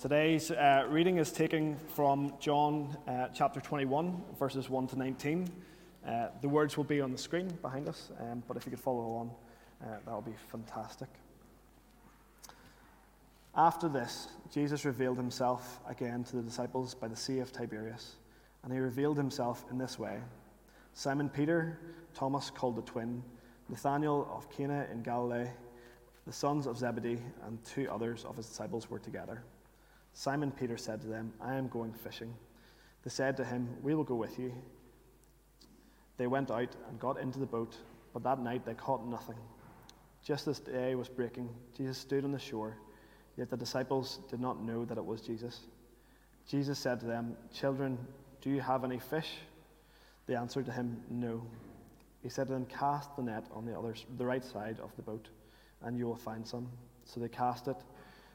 Today's uh, reading is taken from John uh, chapter 21, verses 1 to 19. Uh, the words will be on the screen behind us, um, but if you could follow on, uh, that would be fantastic. After this, Jesus revealed himself again to the disciples by the Sea of Tiberias, and he revealed himself in this way Simon Peter, Thomas called the twin, Nathanael of Cana in Galilee, the sons of Zebedee and two others of his disciples were together. Simon Peter said to them, I am going fishing. They said to him, We will go with you. They went out and got into the boat, but that night they caught nothing. Just as day was breaking, Jesus stood on the shore, yet the disciples did not know that it was Jesus. Jesus said to them, Children, do you have any fish? They answered to him, No. He said to them, Cast the net on the, other, the right side of the boat and you will find some. So they cast it,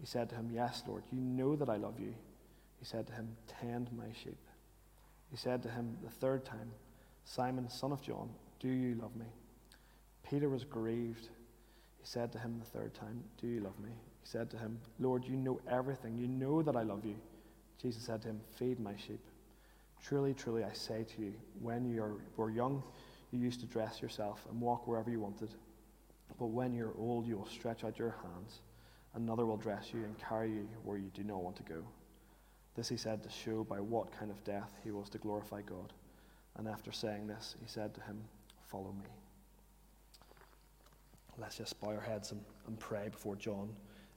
He said to him, Yes, Lord, you know that I love you. He said to him, Tend my sheep. He said to him the third time, Simon, son of John, do you love me? Peter was grieved. He said to him the third time, Do you love me? He said to him, Lord, you know everything. You know that I love you. Jesus said to him, Feed my sheep. Truly, truly, I say to you, when you were young, you used to dress yourself and walk wherever you wanted. But when you're old, you will stretch out your hands Another will dress you and carry you where you do not want to go. This he said to show by what kind of death he was to glorify God. And after saying this, he said to him, Follow me. Let's just bow our heads and, and pray before John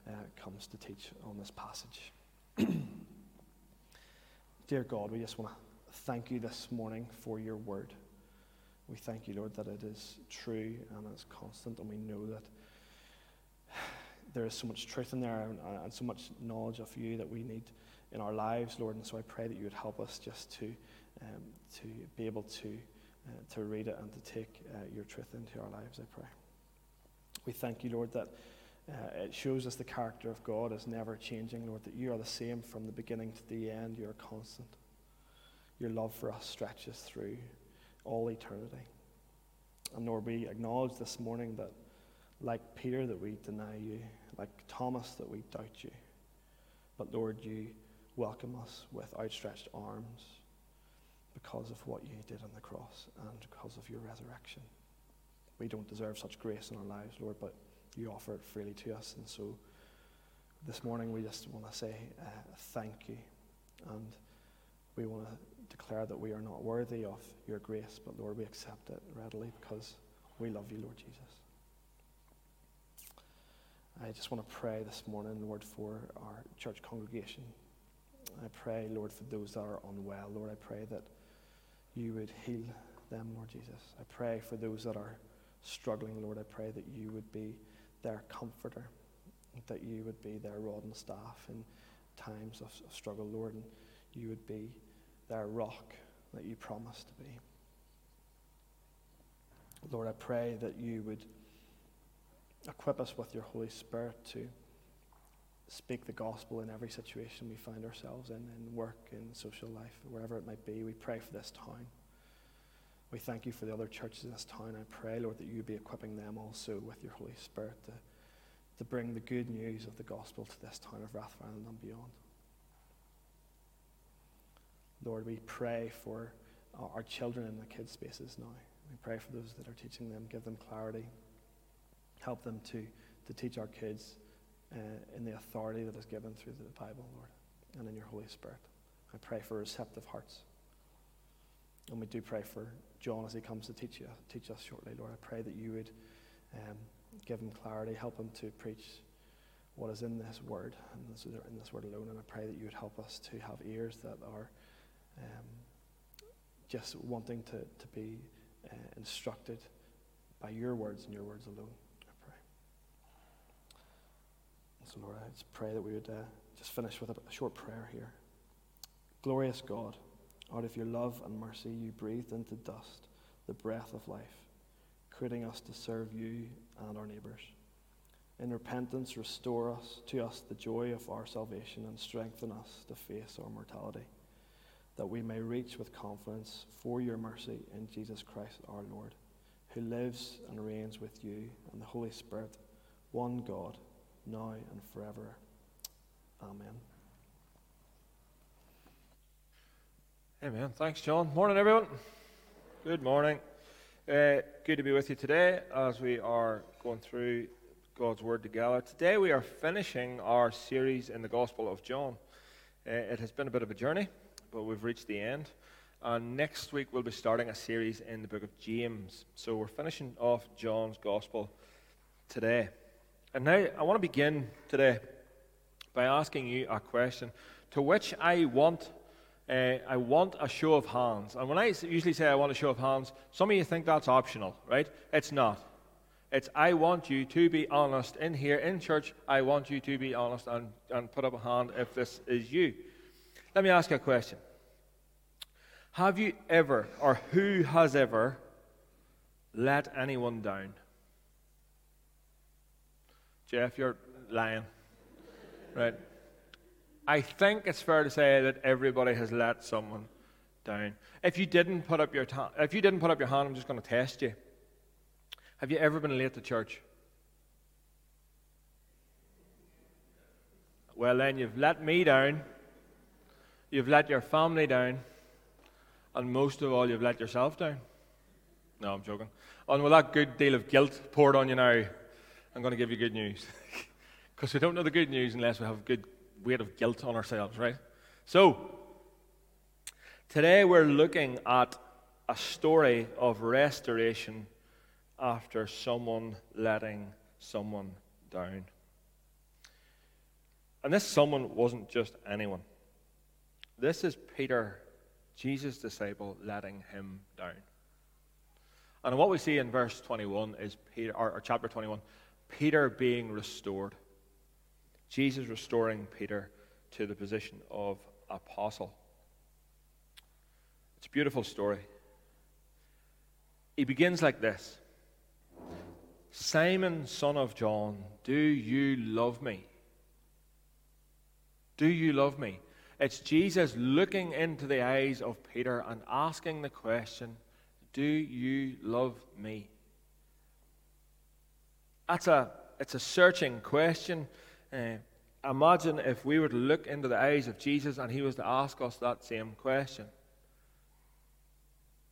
uh, comes to teach on this passage. Dear God, we just want to thank you this morning for your word. We thank you, Lord, that it is true and it's constant, and we know that there is so much truth in there and, and, so much knowledge of you that we need in our lives, Lord. And so I pray that you would help us just to, um, to be able to, uh, to read it and to take uh, your truth into our lives, I pray. We thank you, Lord, that uh, it shows us the character of God is never changing, Lord, that you are the same from the beginning to the end. You are constant. Your love for us stretches through all eternity. And Lord, we acknowledge this morning that, like Peter, that we deny you like Thomas, that we doubt you. But Lord, you welcome us with outstretched arms because of what you did on the cross and because of your resurrection. We don't deserve such grace in our lives, Lord, but you offer it freely to us. And so this morning we just want to say uh, thank you. And we want to declare that we are not worthy of your grace, but Lord, we accept it readily because we love you, Lord Jesus. I just want to pray this morning, Lord, for our church congregation. I pray, Lord, for those that are unwell. Lord, I pray that you would heal them, Lord Jesus. I pray for those that are struggling, Lord. I pray that you would be their comforter, that you would be their rod and staff in times of, of struggle, Lord, and you would be their rock that you promised to be. Lord, I pray that you would Equip us with your Holy Spirit to speak the gospel in every situation we find ourselves in, in work, in social life, wherever it might be. We pray for this town. We thank you for the other churches in this town. I pray, Lord, that you be equipping them also with your Holy Spirit to, to bring the good news of the gospel to this town of Rathfarnham and beyond. Lord, we pray for our children in the kids' spaces now. We pray for those that are teaching them, give them clarity, help them to, to teach our kids uh, in the authority that is given through the Bible, Lord, and in your Holy Spirit. I pray for receptive hearts. And we do pray for John as he comes to teach you, teach us shortly, Lord. I pray that you would um, give him clarity, help him to preach what is in this word, and this, is in this word alone. And I pray that you would help us to have ears that are um, just wanting to, to be uh, instructed by your words and your words alone. I pray. So, Lord, I just pray that we would uh, just finish with a, a short prayer here. Glorious God. Out of your love and mercy, you breathed into dust the breath of life, creating us to serve you and our neighbours. In repentance, restore us to us the joy of our salvation and strengthen us to face our mortality, that we may reach with confidence for your mercy in Jesus Christ our Lord, who lives and reigns with you and the Holy Spirit, one God, now and forever. Amen. Amen. Thanks, John. Morning, everyone. Good morning. Uh, good to be with you today as we are going through God's Word together. Today we are finishing our series in the Gospel of John. Uh, it has been a bit of a journey, but we've reached the end. And next week we'll be starting a series in the book of James. So we're finishing off John's Gospel today. And now I want to begin today by asking you a question to which I want uh, I want a show of hands. And when I usually say I want a show of hands, some of you think that's optional, right? It's not. It's I want you to be honest in here, in church. I want you to be honest and, and put up a hand if this is you. Let me ask you a question. Have you ever, or who has ever, let anyone down? Jeff, you're lying. Right? I think it's fair to say that everybody has let someone down. If you didn't put up your ta- if you didn't put up your hand, I'm just going to test you. Have you ever been late to church? Well, then you've let me down. You've let your family down. And most of all, you've let yourself down. No, I'm joking. And with that good deal of guilt poured on you now, I'm going to give you good news. Because we don't know the good news unless we have good weight of guilt on ourselves, right? So, today we're looking at a story of restoration after someone letting someone down. And this someone wasn't just anyone. This is Peter, Jesus' disciple, letting him down. And what we see in verse 21 is Peter, or, or chapter 21, Peter being restored. Jesus restoring Peter to the position of apostle. It's a beautiful story. He begins like this Simon, son of John, do you love me? Do you love me? It's Jesus looking into the eyes of Peter and asking the question, Do you love me? That's a, it's a searching question. Uh, imagine if we were to look into the eyes of Jesus and he was to ask us that same question.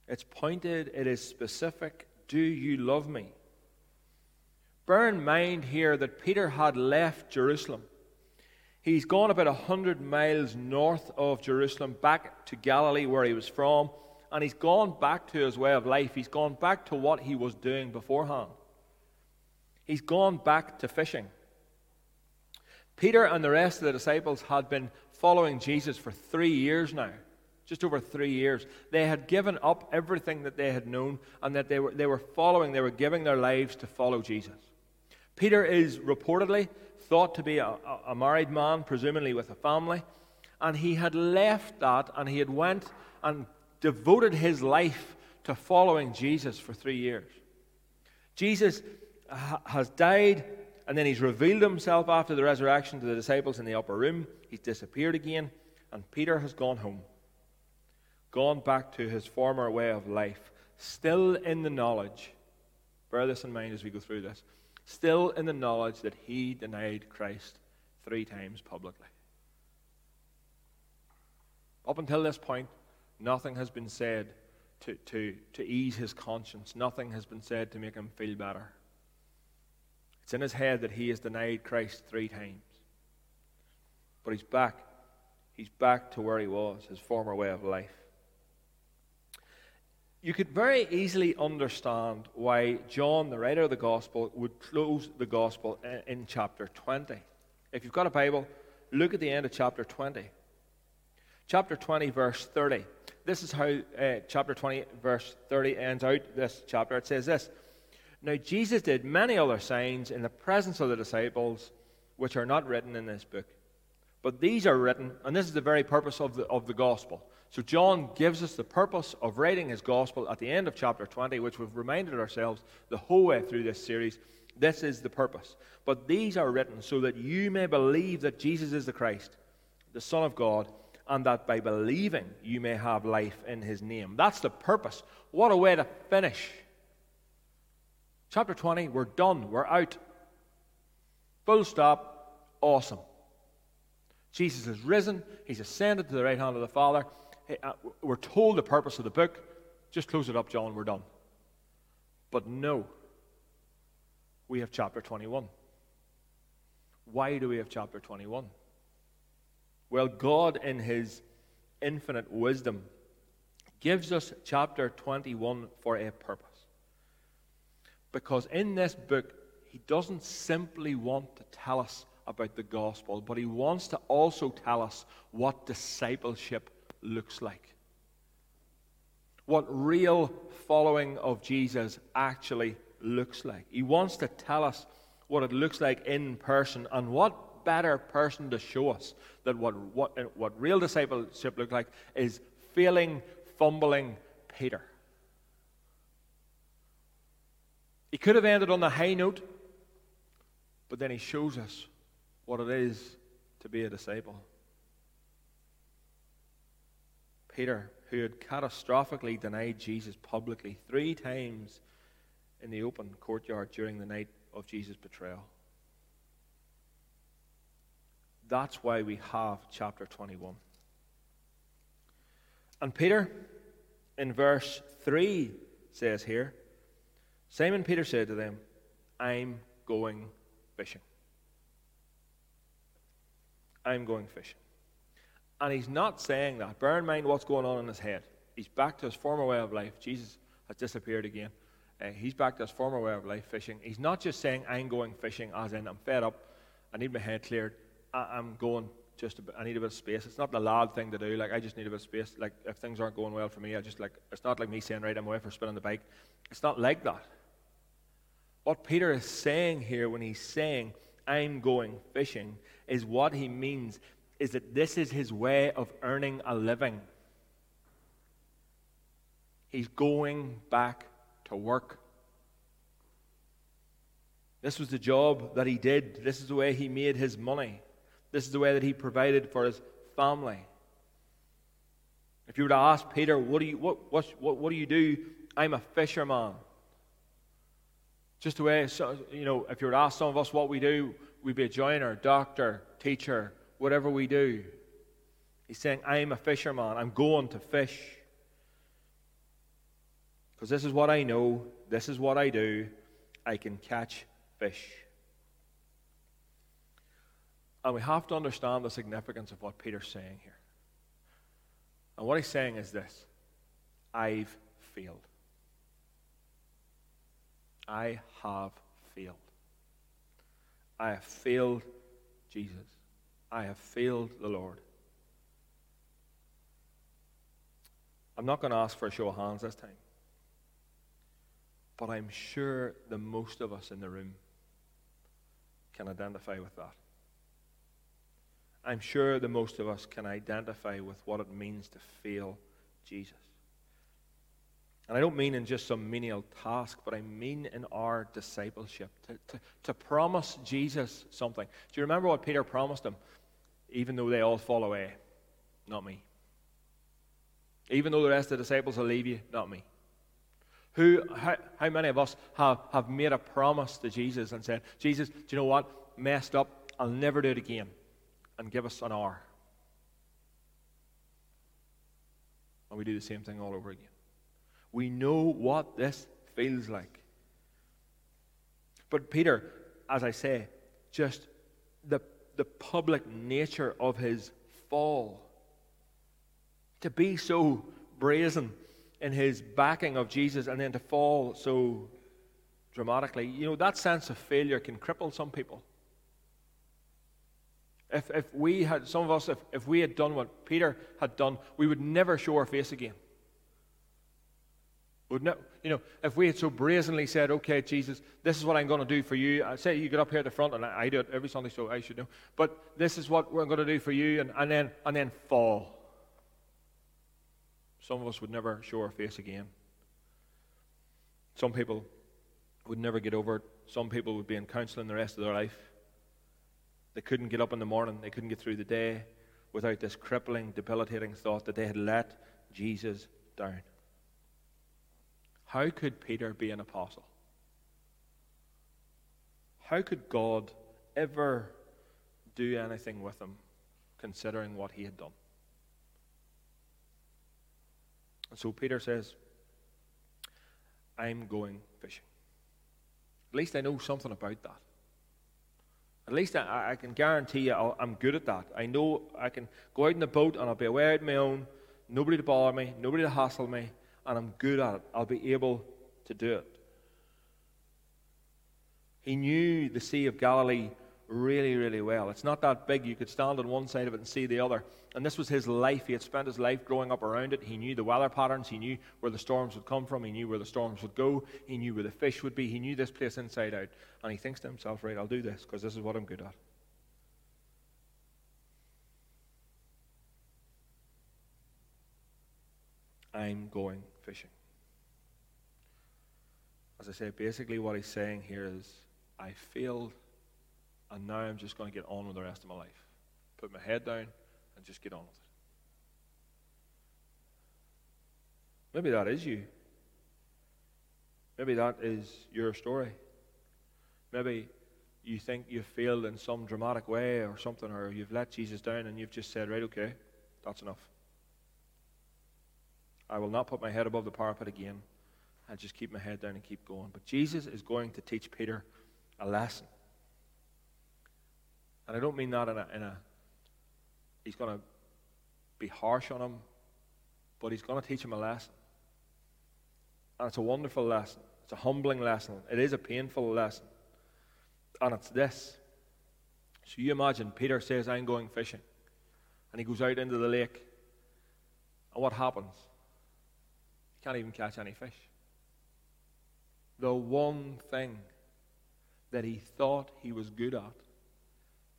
It's pointed, it is specific. Do you love me? Bear in mind here that Peter had left Jerusalem. He's gone about a hundred miles north of Jerusalem back to Galilee, where he was from, and he's gone back to his way of life. He's gone back to what he was doing beforehand. He's gone back to fishing. Peter and the rest of the disciples had been following Jesus for three years now, just over three years. They had given up everything that they had known and that they were, they were following, they were giving their lives to follow Jesus. Peter is reportedly thought to be a, a married man, presumably with a family, and he had left that and he had went and devoted his life to following Jesus for three years. Jesus has died and then he's revealed himself after the resurrection to the disciples in the upper room. He's disappeared again, and Peter has gone home, gone back to his former way of life, still in the knowledge, bear this in mind as we go through this, still in the knowledge that he denied Christ three times publicly. Up until this point, nothing has been said to, to, to ease his conscience, nothing has been said to make him feel better. It's in his head that he has denied Christ three times. But he's back. He's back to where he was, his former way of life. You could very easily understand why John, the writer of the gospel, would close the gospel in chapter 20. If you've got a Bible, look at the end of chapter 20. Chapter 20, verse 30. This is how uh, chapter 20, verse 30 ends out this chapter. It says this Now Jesus did many other signs in the presence of the disciples, which are not written in this book. But these are written, and this is the very purpose of the, of the gospel. So, John gives us the purpose of writing his gospel at the end of chapter 20, which we've reminded ourselves the whole way through this series. This is the purpose. But these are written so that you may believe that Jesus is the Christ, the Son of God, and that by believing you may have life in his name. That's the purpose. What a way to finish. Chapter 20, we're done, we're out. Full stop, awesome. Jesus has risen, he's ascended to the right hand of the Father. Uh, we're told the purpose of the book. Just close it up, John, we're done. But no, we have chapter 21. Why do we have chapter 21? Well, God, in His infinite wisdom, gives us chapter 21 for a purpose. Because in this book, He doesn't simply want to tell us about the gospel, but he wants to also tell us what discipleship looks like. What real following of Jesus actually looks like. He wants to tell us what it looks like in person, and what better person to show us that what, what, what real discipleship looks like is failing, fumbling Peter. He could have ended on the high note, but then he shows us what it is to be a disciple. Peter, who had catastrophically denied Jesus publicly three times in the open courtyard during the night of Jesus' betrayal. That's why we have chapter 21. And Peter, in verse 3, says here Simon Peter said to them, I'm going fishing. I'm going fishing. And he's not saying that. Bear in mind what's going on in his head. He's back to his former way of life. Jesus has disappeared again. Uh, he's back to his former way of life, fishing. He's not just saying, I'm going fishing, as in, I'm fed up, I need my head cleared, I- am going just, a bit, I need a bit of space. It's not the lad thing to do, like, I just need a bit of space. Like, if things aren't going well for me, I just, like, it's not like me saying, right, I'm away for spinning the bike. It's not like that. What Peter is saying here when he's saying, I'm going fishing, is what he means is that this is his way of earning a living. He's going back to work. This was the job that he did. This is the way he made his money. This is the way that he provided for his family. If you were to ask Peter, what do you, what, what, what, what do, you do? I'm a fisherman. Just the way, you know, if you were to ask some of us what we do, we'd be a joiner, doctor, teacher, whatever we do. He's saying, I'm a fisherman. I'm going to fish. Because this is what I know. This is what I do. I can catch fish. And we have to understand the significance of what Peter's saying here. And what he's saying is this I've failed. I have failed. I have failed Jesus. I have failed the Lord. I'm not going to ask for a show of hands this time. But I'm sure the most of us in the room can identify with that. I'm sure the most of us can identify with what it means to fail Jesus. And I don't mean in just some menial task, but I mean in our discipleship. To, to, to promise Jesus something. Do you remember what Peter promised him? Even though they all fall away, not me. Even though the rest of the disciples will leave you, not me. Who, how, how many of us have, have made a promise to Jesus and said, Jesus, do you know what? Messed up. I'll never do it again. And give us an hour. And we do the same thing all over again. We know what this feels like. But Peter, as I say, just the, the public nature of his fall, to be so brazen in his backing of Jesus and then to fall so dramatically, you know, that sense of failure can cripple some people. If, if we had, some of us, if, if we had done what Peter had done, we would never show our face again. Would not, you know, if we had so brazenly said, okay, Jesus, this is what I'm going to do for you. I say you get up here at the front, and I, I do it every Sunday, so I should know. But this is what we're going to do for you, and, and, then, and then fall. Some of us would never show our face again. Some people would never get over it. Some people would be in counseling the rest of their life. They couldn't get up in the morning, they couldn't get through the day without this crippling, debilitating thought that they had let Jesus down. How could Peter be an apostle? How could God ever do anything with him, considering what he had done? And so Peter says, I'm going fishing. At least I know something about that. At least I, I can guarantee you i am good at that. I know I can go out in the boat and I'll be away on my own, nobody to bother me, nobody to hassle me, and I'm good at it. I'll be able to do it. He knew the Sea of Galilee really, really well. It's not that big. You could stand on one side of it and see the other. And this was his life. He had spent his life growing up around it. He knew the weather patterns. He knew where the storms would come from. He knew where the storms would go. He knew where the fish would be. He knew this place inside out. And he thinks to himself, right, I'll do this because this is what I'm good at. I'm going fishing. As I say, basically what he's saying here is, I failed and now I'm just going to get on with the rest of my life. Put my head down and just get on with it. Maybe that is you. Maybe that is your story. Maybe you think you've failed in some dramatic way or something, or you've let Jesus down and you've just said, right, okay, that's enough. I will not put my head above the parapet again. I'll just keep my head down and keep going. But Jesus is going to teach Peter a lesson. And I don't mean that in a, in a he's going to be harsh on him, but he's going to teach him a lesson. And it's a wonderful lesson. It's a humbling lesson. It is a painful lesson. And it's this. So you imagine Peter says, I'm going fishing. And he goes out into the lake. And what happens? Can't even catch any fish. The one thing that he thought he was good at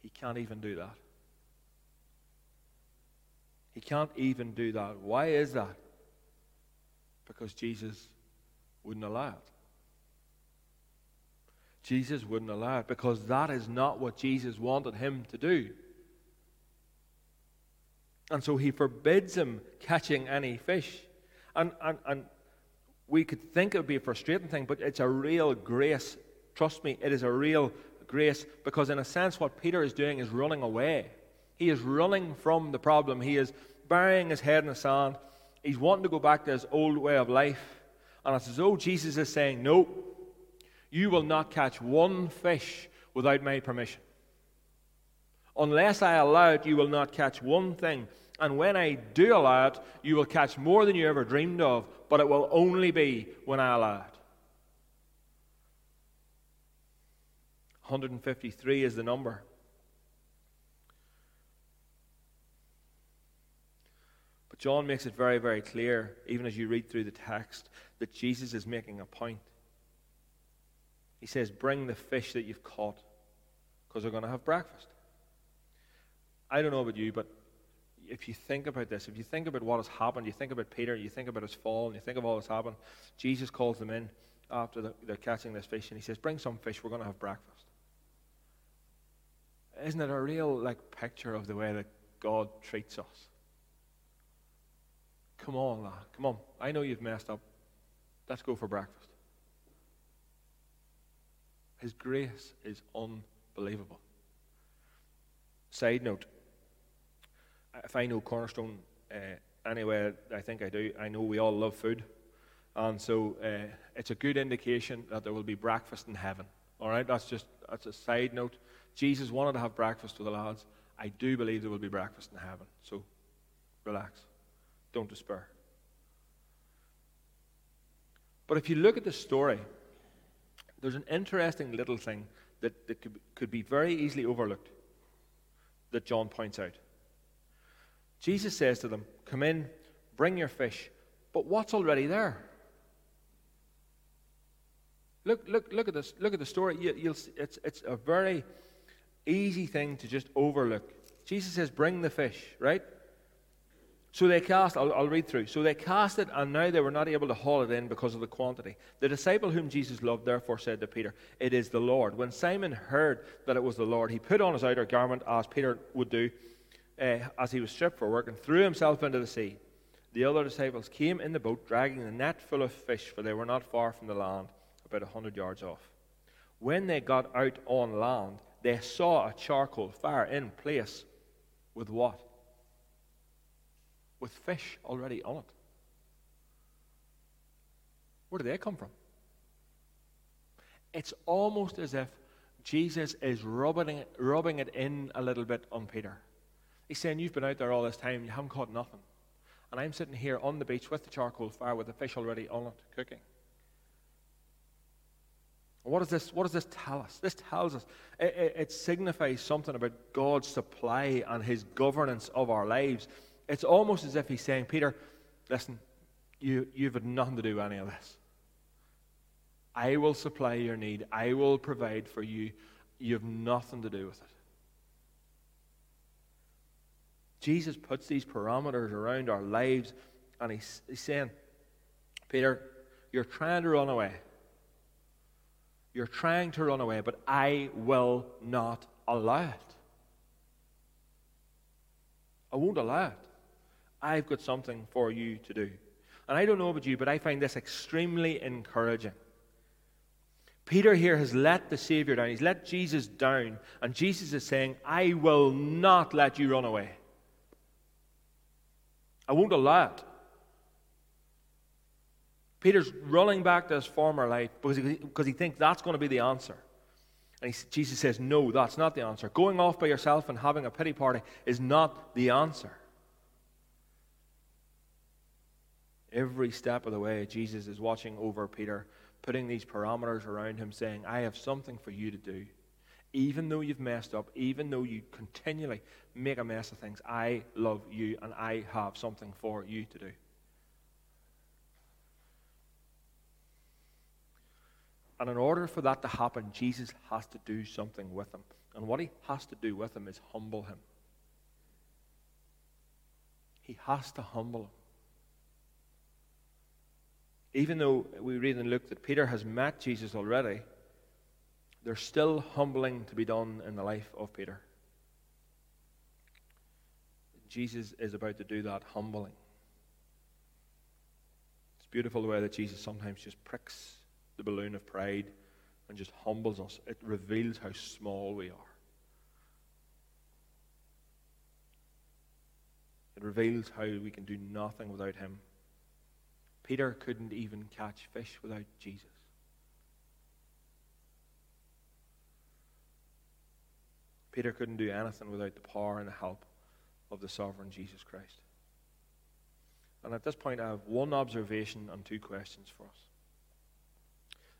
he can't even do that. He can't even do that. Why is that? Because Jesus wouldn't allow it. Jesus wouldn't allow it because that is not what Jesus wanted him to do. And so he forbids him catching any fish. And, and, and we could think it would be a frustrating thing, but it's a real grace. Trust me, it is a real grace because, in a sense, what Peter is doing is running away. He is running from the problem. He is burying his head in the sand. He's wanting to go back to his old way of life. And it's as though Jesus is saying, No, you will not catch one fish without my permission. Unless I allow it, you will not catch one thing. And when I do allow it, you will catch more than you ever dreamed of, but it will only be when I allow it. 153 is the number. But John makes it very, very clear, even as you read through the text, that Jesus is making a point. He says, Bring the fish that you've caught, because we're going to have breakfast. I don't know about you, but if you think about this, if you think about what has happened, you think about Peter, you think about his fall, and you think of all that's happened, Jesus calls them in after the, they're catching this fish, and he says, Bring some fish, we're going to have breakfast. Isn't it a real like picture of the way that God treats us? Come on, lad. Come on. I know you've messed up. Let's go for breakfast. His grace is unbelievable. Side note if I know Cornerstone uh, anyway, I think I do, I know we all love food. And so uh, it's a good indication that there will be breakfast in heaven. All right, that's just that's a side note. Jesus wanted to have breakfast with the lads. I do believe there will be breakfast in heaven. So relax. Don't despair. But if you look at the story, there's an interesting little thing that, that could, could be very easily overlooked that John points out. Jesus says to them, Come in, bring your fish. But what's already there? Look, look, look at this. Look at the story. You, it's, it's a very easy thing to just overlook. Jesus says, Bring the fish, right? So they cast, I'll, I'll, read through. So they cast it, and now they were not able to haul it in because of the quantity. The disciple whom Jesus loved therefore said to Peter, It is the Lord. When Simon heard that it was the Lord, he put on his outer garment, as Peter would do, uh, as he was stripped for work, and threw himself into the sea. The other disciples came in the boat, dragging the net full of fish, for they were not far from the land, about a hundred yards off. When they got out on land, they saw a charcoal fire in place with what? with fish already on it. Where did they come from? It's almost as if Jesus is rubbing it, rubbing it in a little bit on Peter. He's saying, You've been out there all this time, you haven't caught nothing. And I'm sitting here on the beach with the charcoal fire with the fish already on it, cooking. What does this, what does this tell us? This tells us, it, it, it signifies something about God's supply and his governance of our lives it's almost as if he's saying, Peter, listen, you, you've had nothing to do with any of this. I will supply your need, I will provide for you. You have nothing to do with it. Jesus puts these parameters around our lives, and he's, he's saying, Peter, you're trying to run away. You're trying to run away, but I will not allow it. I won't allow it. I've got something for you to do. And I don't know about you, but I find this extremely encouraging. Peter here has let the Savior down. He's let Jesus down. And Jesus is saying, I will not let you run away. I won't allow it. Peter's running back to his former life because he, because he thinks that's going to be the answer. And he, Jesus says, No, that's not the answer. Going off by yourself and having a pity party is not the answer. Every step of the way, Jesus is watching over Peter, putting these parameters around him, saying, I have something for you to do. Even though you've messed up, even though you continually make a mess of things, I love you and I have something for you to do. And in order for that to happen, Jesus has to do something with him. And what he has to do with him is humble him. He has to humble him even though we read in Luke that Peter has met Jesus already, there's still humbling to be done in the life of Peter. Jesus is about to do that humbling. It's beautiful the way that Jesus sometimes just pricks the balloon of pride and just humbles us. It reveals how small we are. It reveals how we can do nothing without Him. Peter couldn't even catch fish without Jesus. Peter couldn't do anything without the power and the help of the sovereign Jesus Christ. And at this point, I have one observation and two questions for us.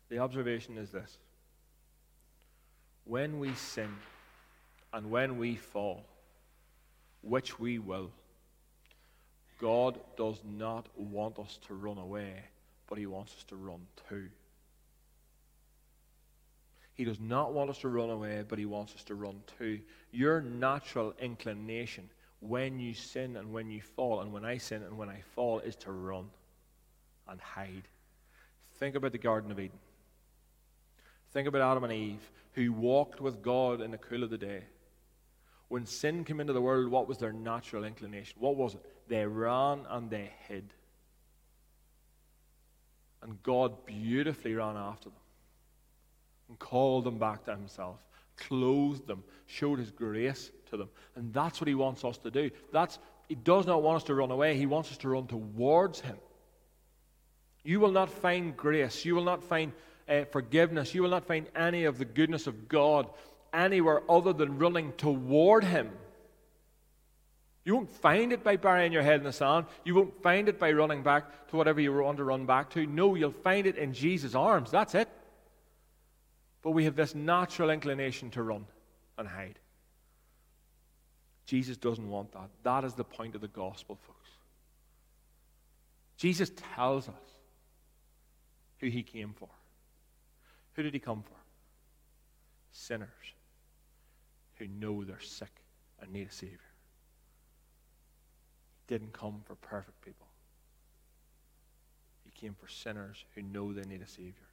The observation is this When we sin and when we fall, which we will, God does not want us to run away, but He wants us to run to. He does not want us to run away, but He wants us to run to. Your natural inclination when you sin and when you fall, and when I sin and when I fall, is to run and hide. Think about the Garden of Eden. Think about Adam and Eve, who walked with God in the cool of the day. When sin came into the world, what was their natural inclination? What was it? They ran and they hid. And God beautifully ran after them and called them back to Himself, clothed them, showed His grace to them. And that's what He wants us to do. That's, he does not want us to run away, He wants us to run towards Him. You will not find grace, you will not find uh, forgiveness, you will not find any of the goodness of God anywhere other than running toward Him. You won't find it by burying your head in the sand. You won't find it by running back to whatever you want to run back to. No, you'll find it in Jesus' arms. That's it. But we have this natural inclination to run and hide. Jesus doesn't want that. That is the point of the gospel, folks. Jesus tells us who he came for. Who did he come for? Sinners who know they're sick and need a Savior. He didn't come for perfect people, He came for sinners who know they need a Savior.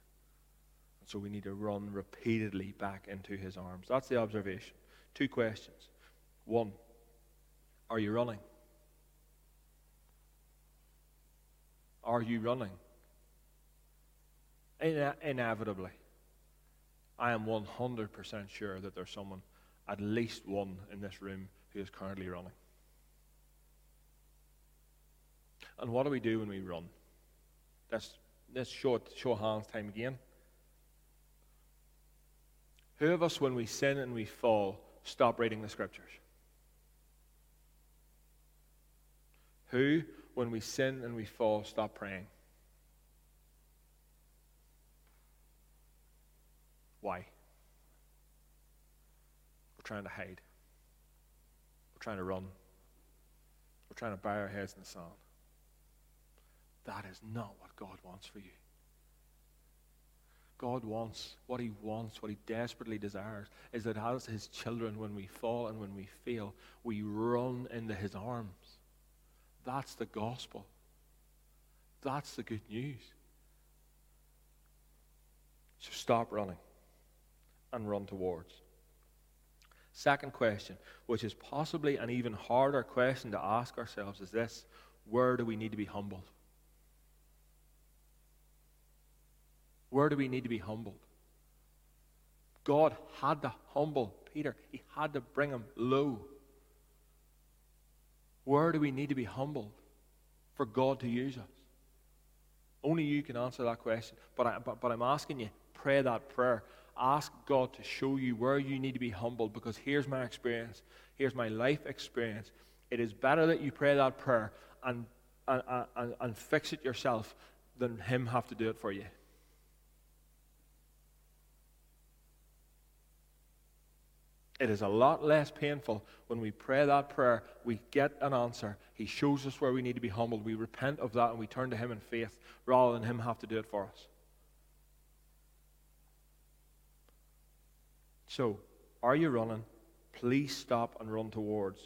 And so we need to run repeatedly back into His arms. That's the observation. Two questions. One, are you running? Are you running? In- inevitably. I am 100% sure that there's someone, at least one in this room, who is currently running. And what do we do when we run? Let's show, it, show hands time again. Who of us, when we sin and we fall, stop reading the scriptures? Who, when we sin and we fall, stop praying? Why? We're trying to hide. We're trying to run. We're trying to bury our heads in the sand. That is not what God wants for you. God wants, what He wants, what He desperately desires, is that as His children, when we fall and when we fail, we run into His arms. That's the gospel. That's the good news. So stop running and run towards. Second question, which is possibly an even harder question to ask ourselves, is this where do we need to be humbled? Where do we need to be humbled? God had to humble Peter, He had to bring him low. Where do we need to be humbled for God to use us? Only you can answer that question. But, I, but, but I'm asking you, pray that prayer. Ask God to show you where you need to be humbled because here's my experience. Here's my life experience. It is better that you pray that prayer and, and, and, and fix it yourself than Him have to do it for you. It is a lot less painful when we pray that prayer, we get an answer. He shows us where we need to be humbled. We repent of that and we turn to Him in faith rather than Him have to do it for us. So, are you running? Please stop and run towards.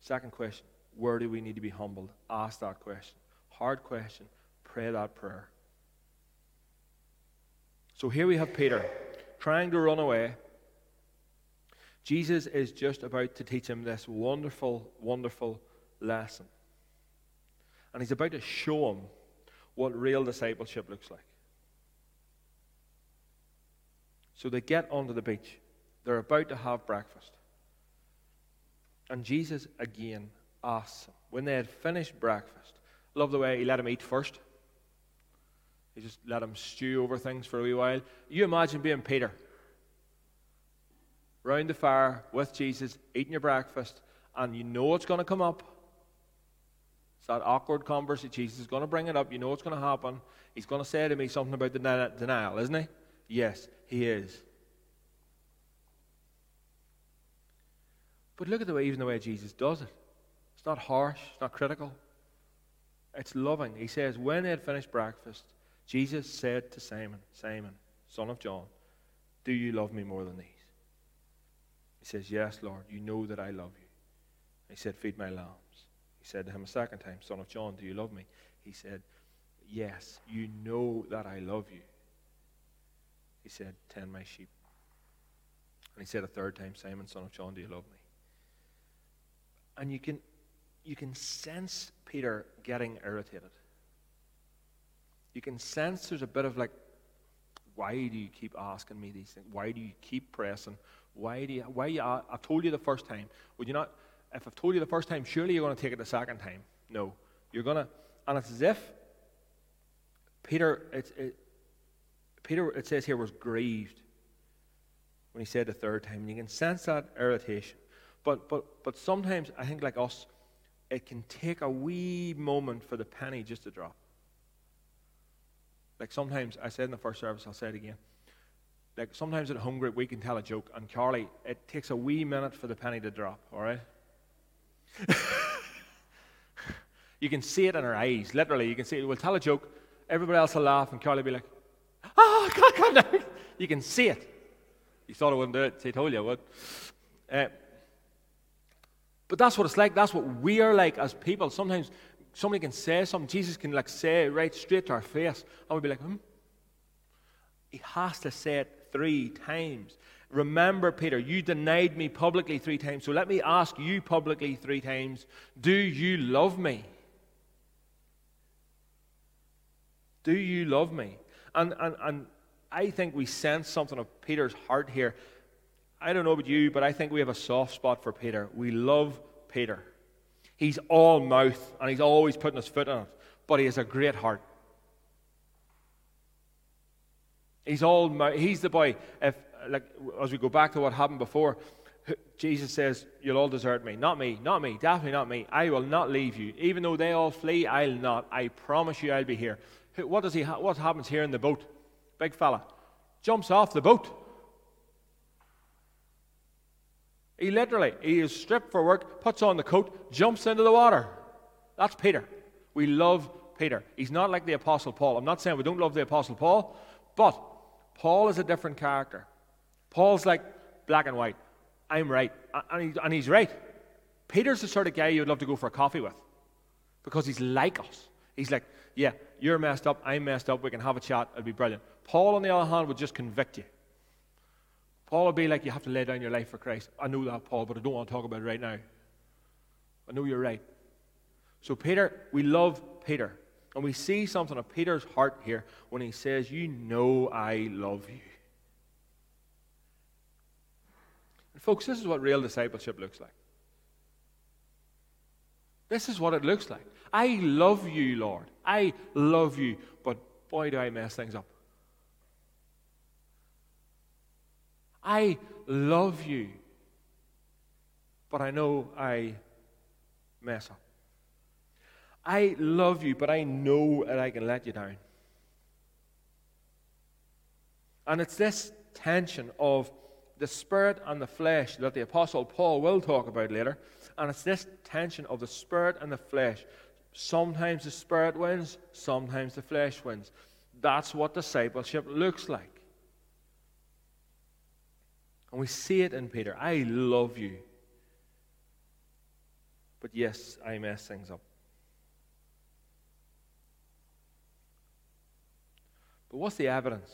Second question Where do we need to be humbled? Ask that question. Hard question. Pray that prayer. So here we have Peter trying to run away Jesus is just about to teach him this wonderful, wonderful lesson. And he's about to show him what real discipleship looks like. So they get onto the beach. They're about to have breakfast. And Jesus again asks them, when they had finished breakfast, love the way he let him eat first. He just let him stew over things for a wee while. You imagine being Peter round the fire with Jesus, eating your breakfast, and you know it's going to come up. It's that awkward conversation. Jesus is going to bring it up. You know what's going to happen. He's going to say to me something about the denial, isn't he? Yes, he is. But look at the way, even the way Jesus does it. It's not harsh, it's not critical. It's loving. He says, When they had finished breakfast, Jesus said to Simon, Simon, son of John, Do you love me more than these? He says, Yes, Lord, you know that I love you. He said, Feed my lambs. He said to him a second time, Son of John, do you love me? He said, Yes, you know that I love you. He said, Tend my sheep. And he said a third time, Simon, son of John, do you love me? And you can, you can sense Peter getting irritated. you can sense there's a bit of like, why do you keep asking me these things? Why do you keep pressing? Why do you, why uh, you, I've told you the first time. Would you not, if I've told you the first time, surely you're going to take it the second time. No. You're going to, and it's as if Peter, it, it, Peter, it says here, was grieved when he said the third time. And you can sense that irritation. But, but, but sometimes, I think, like us, it can take a wee moment for the penny just to drop. Like sometimes, I said in the first service, I'll say it again. Like sometimes at home group, we can tell a joke, and Carly, it takes a wee minute for the penny to drop, all right? you can see it in her eyes, literally. You can see it. We'll tell a joke, everybody else will laugh, and Carly will be like, oh, God, God, no. You can see it. You thought I wouldn't do it, so he told you I would. Uh, but that's what it's like. That's what we are like as people. Sometimes somebody can say something, Jesus can like say it right straight to our face, and we'll be like, hmm. He has to say it three times. Remember, Peter, you denied me publicly three times. So let me ask you publicly three times Do you love me? Do you love me? And, and, and I think we sense something of Peter's heart here. I don't know about you, but I think we have a soft spot for Peter. We love Peter. He's all mouth and he's always putting his foot on it, but he has a great heart. He's all. He's the boy. If like as we go back to what happened before, Jesus says, "You'll all desert me. Not me. Not me. Definitely not me. I will not leave you. Even though they all flee, I'll not. I promise you, I'll be here." What does he? Ha- what happens here in the boat? Big fella jumps off the boat. He literally, he is stripped for work, puts on the coat, jumps into the water. That's Peter. We love Peter. He's not like the Apostle Paul. I'm not saying we don't love the Apostle Paul, but Paul is a different character. Paul's like black and white. I'm right. And, he's right. Peter's the sort of guy you'd love to go for a coffee with because he's like us. He's like, yeah, you're messed up, I'm messed up, we can have a chat, it'll be brilliant. Paul, on the other hand, would just convict you. Paul would be like, you have to lay down your life for Christ. I know that, Paul, but I don't want to talk about it right now. I know you're right. So, Peter, we love Peter. And we see something of Peter's heart here when he says, You know I love you. And, folks, this is what real discipleship looks like. This is what it looks like. I love you, Lord. I love you. But boy, do I mess things up. I love you. But I know I mess up. I love you, but I know that I can let you down. And it's this tension of the spirit and the flesh that the Apostle Paul will talk about later. And it's this tension of the spirit and the flesh. Sometimes the spirit wins, sometimes the flesh wins. That's what discipleship looks like. And we see it in Peter. I love you. But yes, I mess things up. But what's the evidence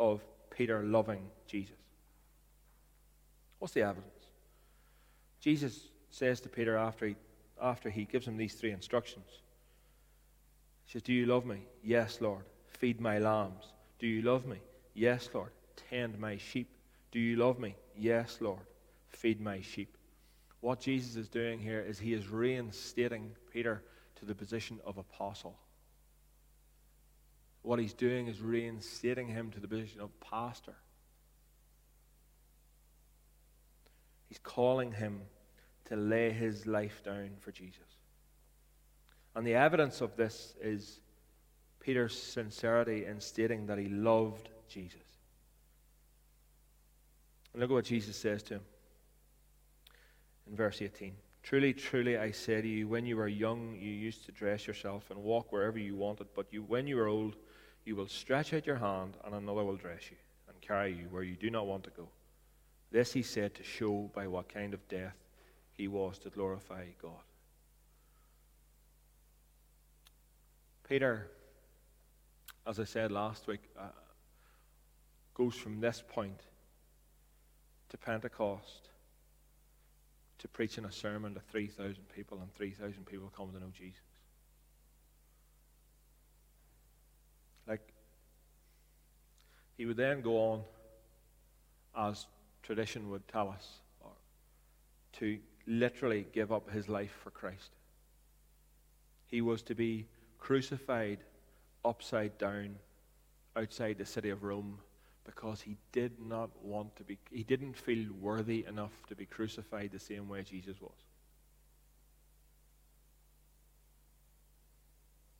of Peter loving Jesus? What's the evidence? Jesus says to Peter after he, after he gives him these three instructions, He says, Do you love me? Yes, Lord. Feed my lambs. Do you love me? Yes, Lord. Tend my sheep. Do you love me? Yes, Lord. Feed my sheep. What Jesus is doing here is he is reinstating Peter to the position of apostle. What he's doing is reinstating him to the position of pastor. He's calling him to lay his life down for Jesus. And the evidence of this is Peter's sincerity in stating that he loved Jesus. And look at what Jesus says to him in verse 18. Truly, truly, I say to you, when you were young, you used to dress yourself and walk wherever you wanted, but you, when you are old, you will stretch out your hand, and another will dress you and carry you where you do not want to go. This he said to show by what kind of death he was to glorify God. Peter, as I said last week, uh, goes from this point to Pentecost to preaching a sermon to 3,000 people, and 3,000 people coming to know Jesus. Like, he would then go on, as tradition would tell us, to literally give up his life for Christ. He was to be crucified upside down outside the city of Rome because he did not want to be, he didn't feel worthy enough to be crucified the same way Jesus was.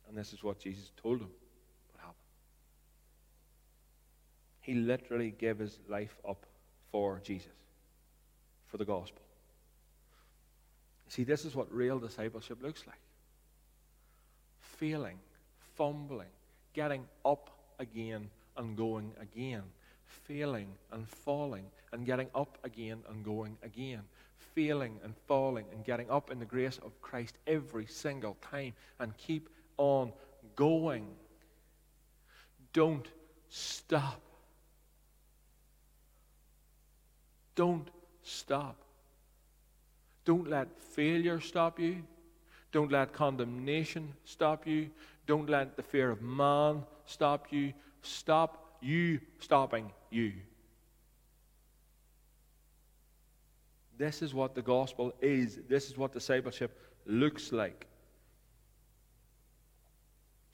And this is what Jesus told him would happen. He literally gave his life up for Jesus, for the gospel. See, this is what real discipleship looks like failing, fumbling, getting up again and going again, failing and falling and getting up again and going again, failing and falling and getting up in the grace of Christ every single time and keep on going. Don't stop. Don't stop. Don't let failure stop you. Don't let condemnation stop you. Don't let the fear of man stop you. Stop you stopping you. This is what the gospel is. This is what discipleship looks like.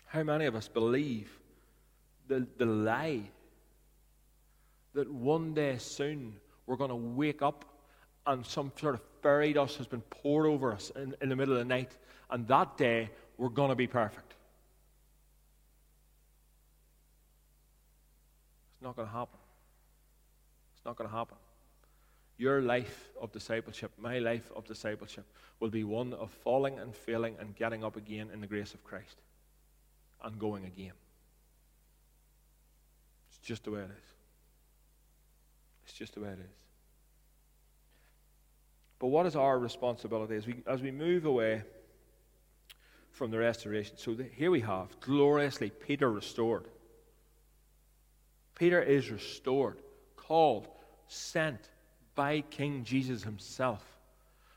How many of us believe the, the lie that one day soon we're going to wake up and some sort of fairy dust has been poured over us in, in the middle of the night, and that day we're going to be perfect? It's not going to happen. It's not going to happen. Your life of discipleship, my life of discipleship, will be one of falling and failing and getting up again in the grace of Christ and going again. It's just the way it is. It's just the way it is. But what is our responsibility as we, as we move away from the restoration? So the, here we have gloriously Peter restored. Peter is restored, called, sent by King Jesus himself.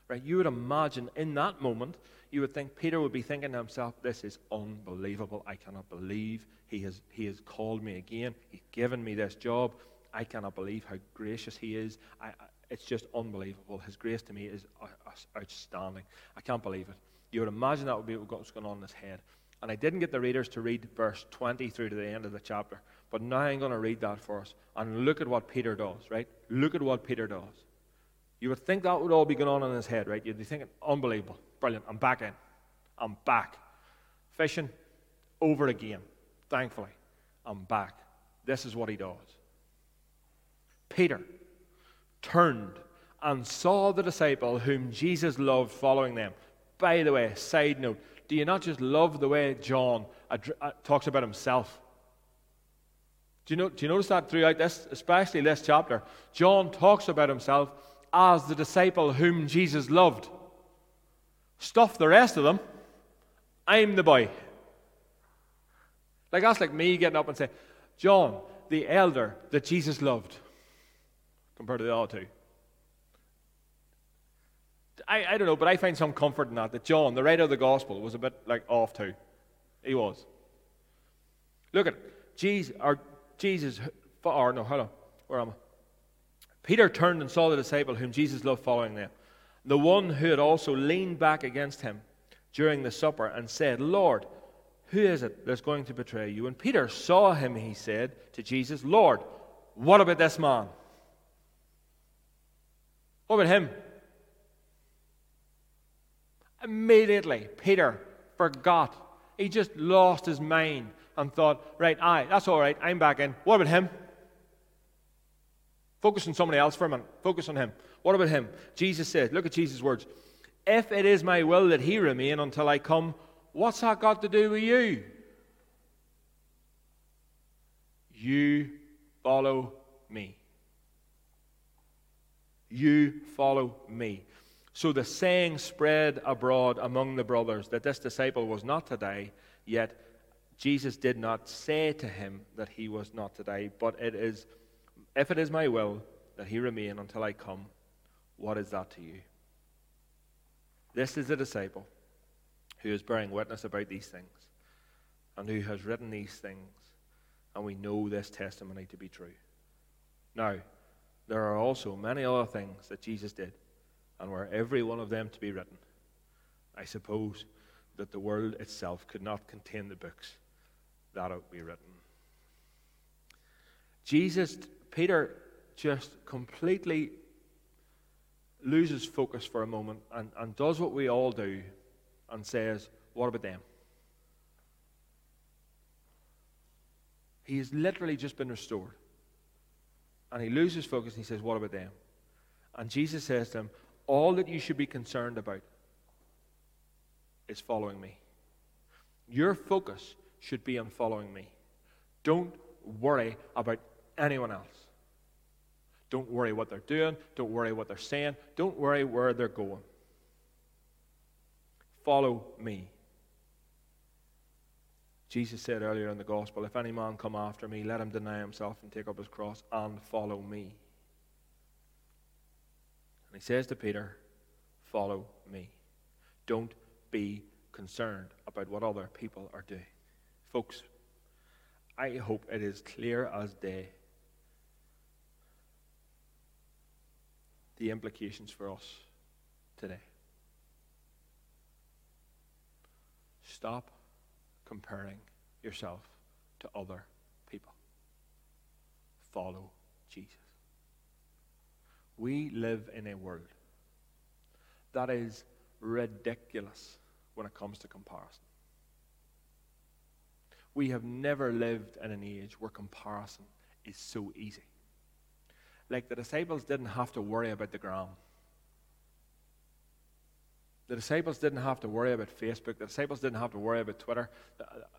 Right? You would imagine in that moment, you would think Peter would be thinking to himself, This is unbelievable. I cannot believe he has, he has called me again. He's given me this job. I cannot believe how gracious he is. I, it's just unbelievable. His grace to me is uh, uh, outstanding. I can't believe it. You would imagine that would be what's going on in his head. And I didn't get the readers to read verse 20 through to the end of the chapter, but now I'm going to read that for us. And look at what Peter does, right? Look at what Peter does. You would think that would all be going on in his head, right? You'd be thinking, unbelievable, brilliant, I'm back in. I'm back. Fishing over again, thankfully. I'm back. This is what he does. Peter turned and saw the disciple whom Jesus loved following them. By the way, side note, do you not just love the way John uh, talks about himself? Do you, know, do you notice that throughout this, especially this chapter? John talks about himself as the disciple whom Jesus loved. Stuff the rest of them. I'm the boy. Like that's like me getting up and saying, John, the elder that Jesus loved compared to the other two. I, I don't know, but I find some comfort in that, that John, the writer of the gospel, was a bit like off too. He was. Look at Jesus, or Jesus, or no, hold on, where am I? Peter turned and saw the disciple whom Jesus loved following them, the one who had also leaned back against him during the supper and said, Lord, who is it that's going to betray you? And Peter saw him, he said to Jesus, Lord, what about this man? What about him? Immediately, Peter forgot. He just lost his mind and thought, right, aye, that's all right, I'm back in. What about him? Focus on somebody else for a minute. Focus on him. What about him? Jesus said, look at Jesus' words. If it is my will that he remain until I come, what's that got to do with you? You follow me. You follow me. So the saying spread abroad among the brothers that this disciple was not to die, yet Jesus did not say to him that he was not to die, but it is, if it is my will that he remain until I come, what is that to you? This is a disciple who is bearing witness about these things and who has written these things and we know this testimony to be true. Now, there are also many other things that Jesus did, and were every one of them to be written, I suppose that the world itself could not contain the books that would be written. Jesus, Peter just completely loses focus for a moment and, and does what we all do and says, What about them? He has literally just been restored. And he loses focus and he says, What about them? And Jesus says to him, All that you should be concerned about is following me. Your focus should be on following me. Don't worry about anyone else. Don't worry what they're doing. Don't worry what they're saying. Don't worry where they're going. Follow me. Jesus said earlier in the gospel, If any man come after me, let him deny himself and take up his cross and follow me. And he says to Peter, Follow me. Don't be concerned about what other people are doing. Folks, I hope it is clear as day the implications for us today. Stop comparing yourself to other people. Follow Jesus. We live in a world that is ridiculous when it comes to comparison. We have never lived in an age where comparison is so easy. Like the disciples didn't have to worry about the gram. The disciples didn't have to worry about Facebook. The disciples didn't have to worry about Twitter.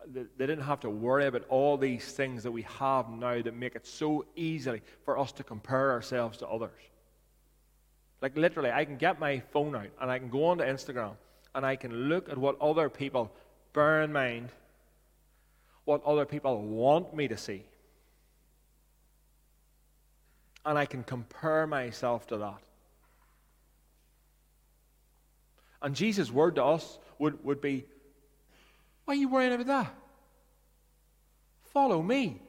They didn't have to worry about all these things that we have now that make it so easily for us to compare ourselves to others. Like, literally, I can get my phone out and I can go onto Instagram and I can look at what other people bear in mind, what other people want me to see. And I can compare myself to that. And Jesus' word to us would, would be, Why are you worrying about that? Follow me.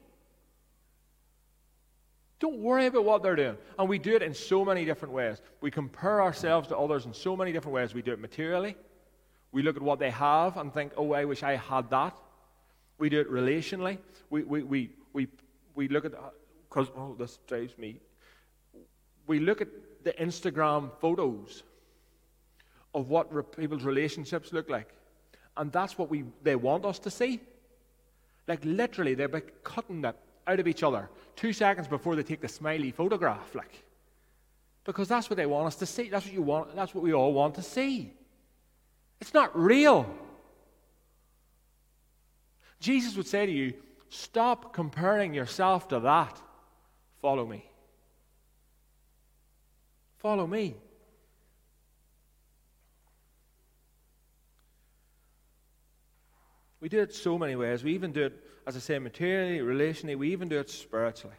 Don't worry about what they're doing. And we do it in so many different ways. We compare ourselves to others in so many different ways. We do it materially. We look at what they have and think, oh, I wish I had that. We do it relationally. We, we, we, we, we look at, uh, because, oh, this drives me. We look at the Instagram photos of what re- people's relationships look like. And that's what we, they want us to see. Like literally, they're cutting that out of each other two seconds before they take the smiley photograph. Like, because that's what they want us to see. That's what you want. That's what we all want to see. It's not real. Jesus would say to you, Stop comparing yourself to that. Follow me. Follow me. We do it so many ways. We even do it, as I say, materially, relationally. We even do it spiritually.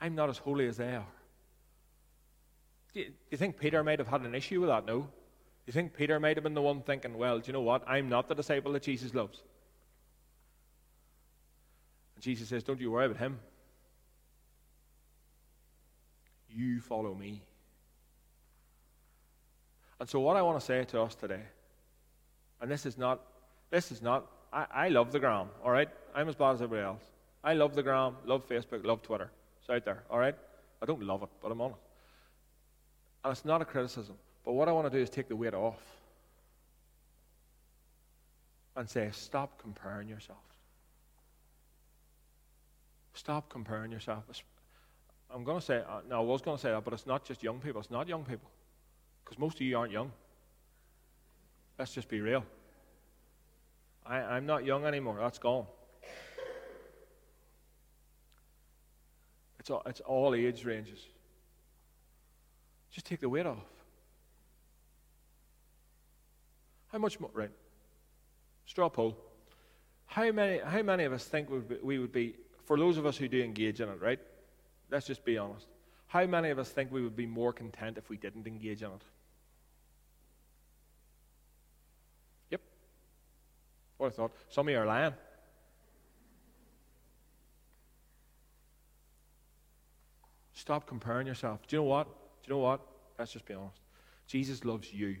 I'm not as holy as they are. Do you, do you think Peter might have had an issue with that? No. Do you think Peter might have been the one thinking, well, do you know what? I'm not the disciple that Jesus loves. And Jesus says, don't you worry about him. You follow me. And so, what I want to say to us today and this is not, this is not, I, I love the gram, all right? I'm as bad as everybody else. I love the gram, love Facebook, love Twitter. It's out there, all right? I don't love it, but I'm on it. And it's not a criticism. But what I want to do is take the weight off and say, stop comparing yourself. Stop comparing yourself. I'm going to say, uh, no, I was going to say that, but it's not just young people. It's not young people. Because most of you aren't young. Let's just be real. I, I'm not young anymore. That's gone. It's all, it's all age ranges. Just take the weight off. How much more? Right. Straw poll. How many, how many of us think we would, be, we would be, for those of us who do engage in it, right? Let's just be honest. How many of us think we would be more content if we didn't engage in it? What I thought, some of you are lying. Stop comparing yourself. Do you know what? Do you know what? Let's just be honest. Jesus loves you.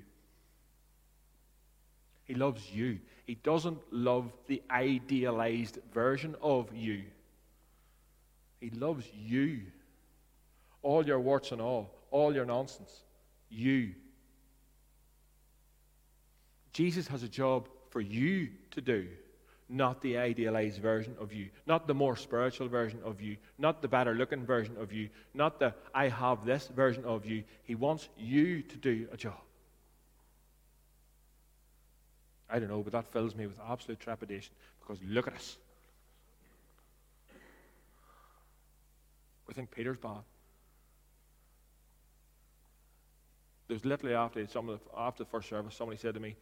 He loves you. He doesn't love the idealized version of you. He loves you. All your warts and all, all your nonsense. You. Jesus has a job for you to do, not the idealized version of you, not the more spiritual version of you, not the better looking version of you, not the I have this version of you. He wants you to do a job. I don't know, but that fills me with absolute trepidation because look at us. We think Peter's bad. There was literally after some of the, after the first service, somebody said to me,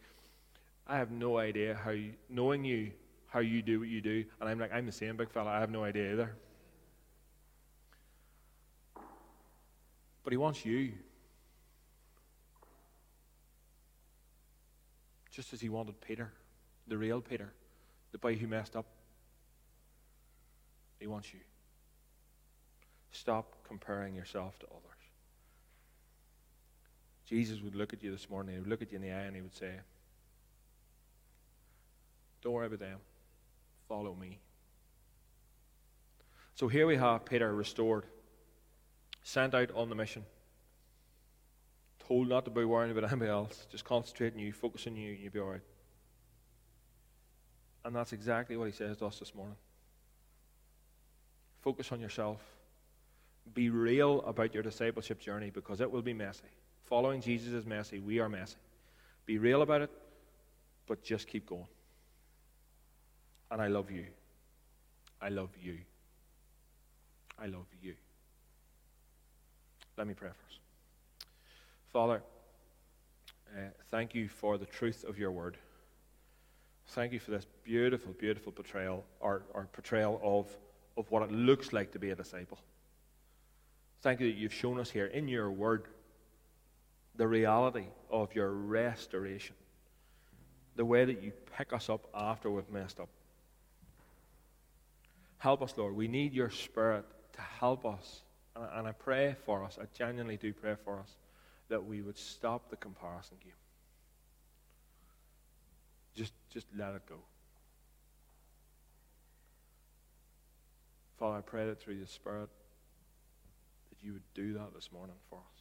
"I have no idea how, you, knowing you, how you do what you do," and I'm like, "I'm the same big fella. I have no idea either." But he wants you. just as he wanted Peter, the real Peter, the boy who messed up. He wants you. Stop comparing yourself to others. Jesus would look at you this morning, he would look at you in the eye, and he would say, Don't worry about them. Follow me. So here we have Peter restored, sent out on the mission told not to be worrying about anybody else. Just concentrate on you, focus on you, and you'll be all right. And that's exactly what he says to us this morning. Focus on yourself. Be real about your discipleship journey because it will be messy. Following Jesus is messy. We are messy. Be real about it, but just keep going. And I love you. I love you. I love you. Let me pray first. Father, uh, thank you for the truth of your word. Thank you for this beautiful, beautiful portrayal or, or portrayal of, of what it looks like to be a disciple. Thank you that you've shown us here in your word the reality of your restoration, the way that you pick us up after we've messed up. Help us, Lord. We need your spirit to help us. And, and I pray for us. I genuinely do pray for us that we would stop the comparison game. Just, just let it go. Father, I pray that through your Spirit that you would do that this morning for us.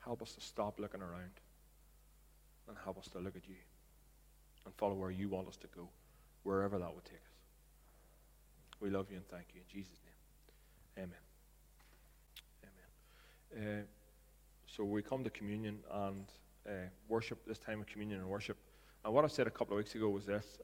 Help us to stop looking around and help us to look at you and follow where you want us to go, wherever that would take us. We love you and thank you. In Jesus' name, amen. Amen. Uh, so we come to communion and uh, worship, this time of communion and worship. And what I said a couple of weeks ago was this.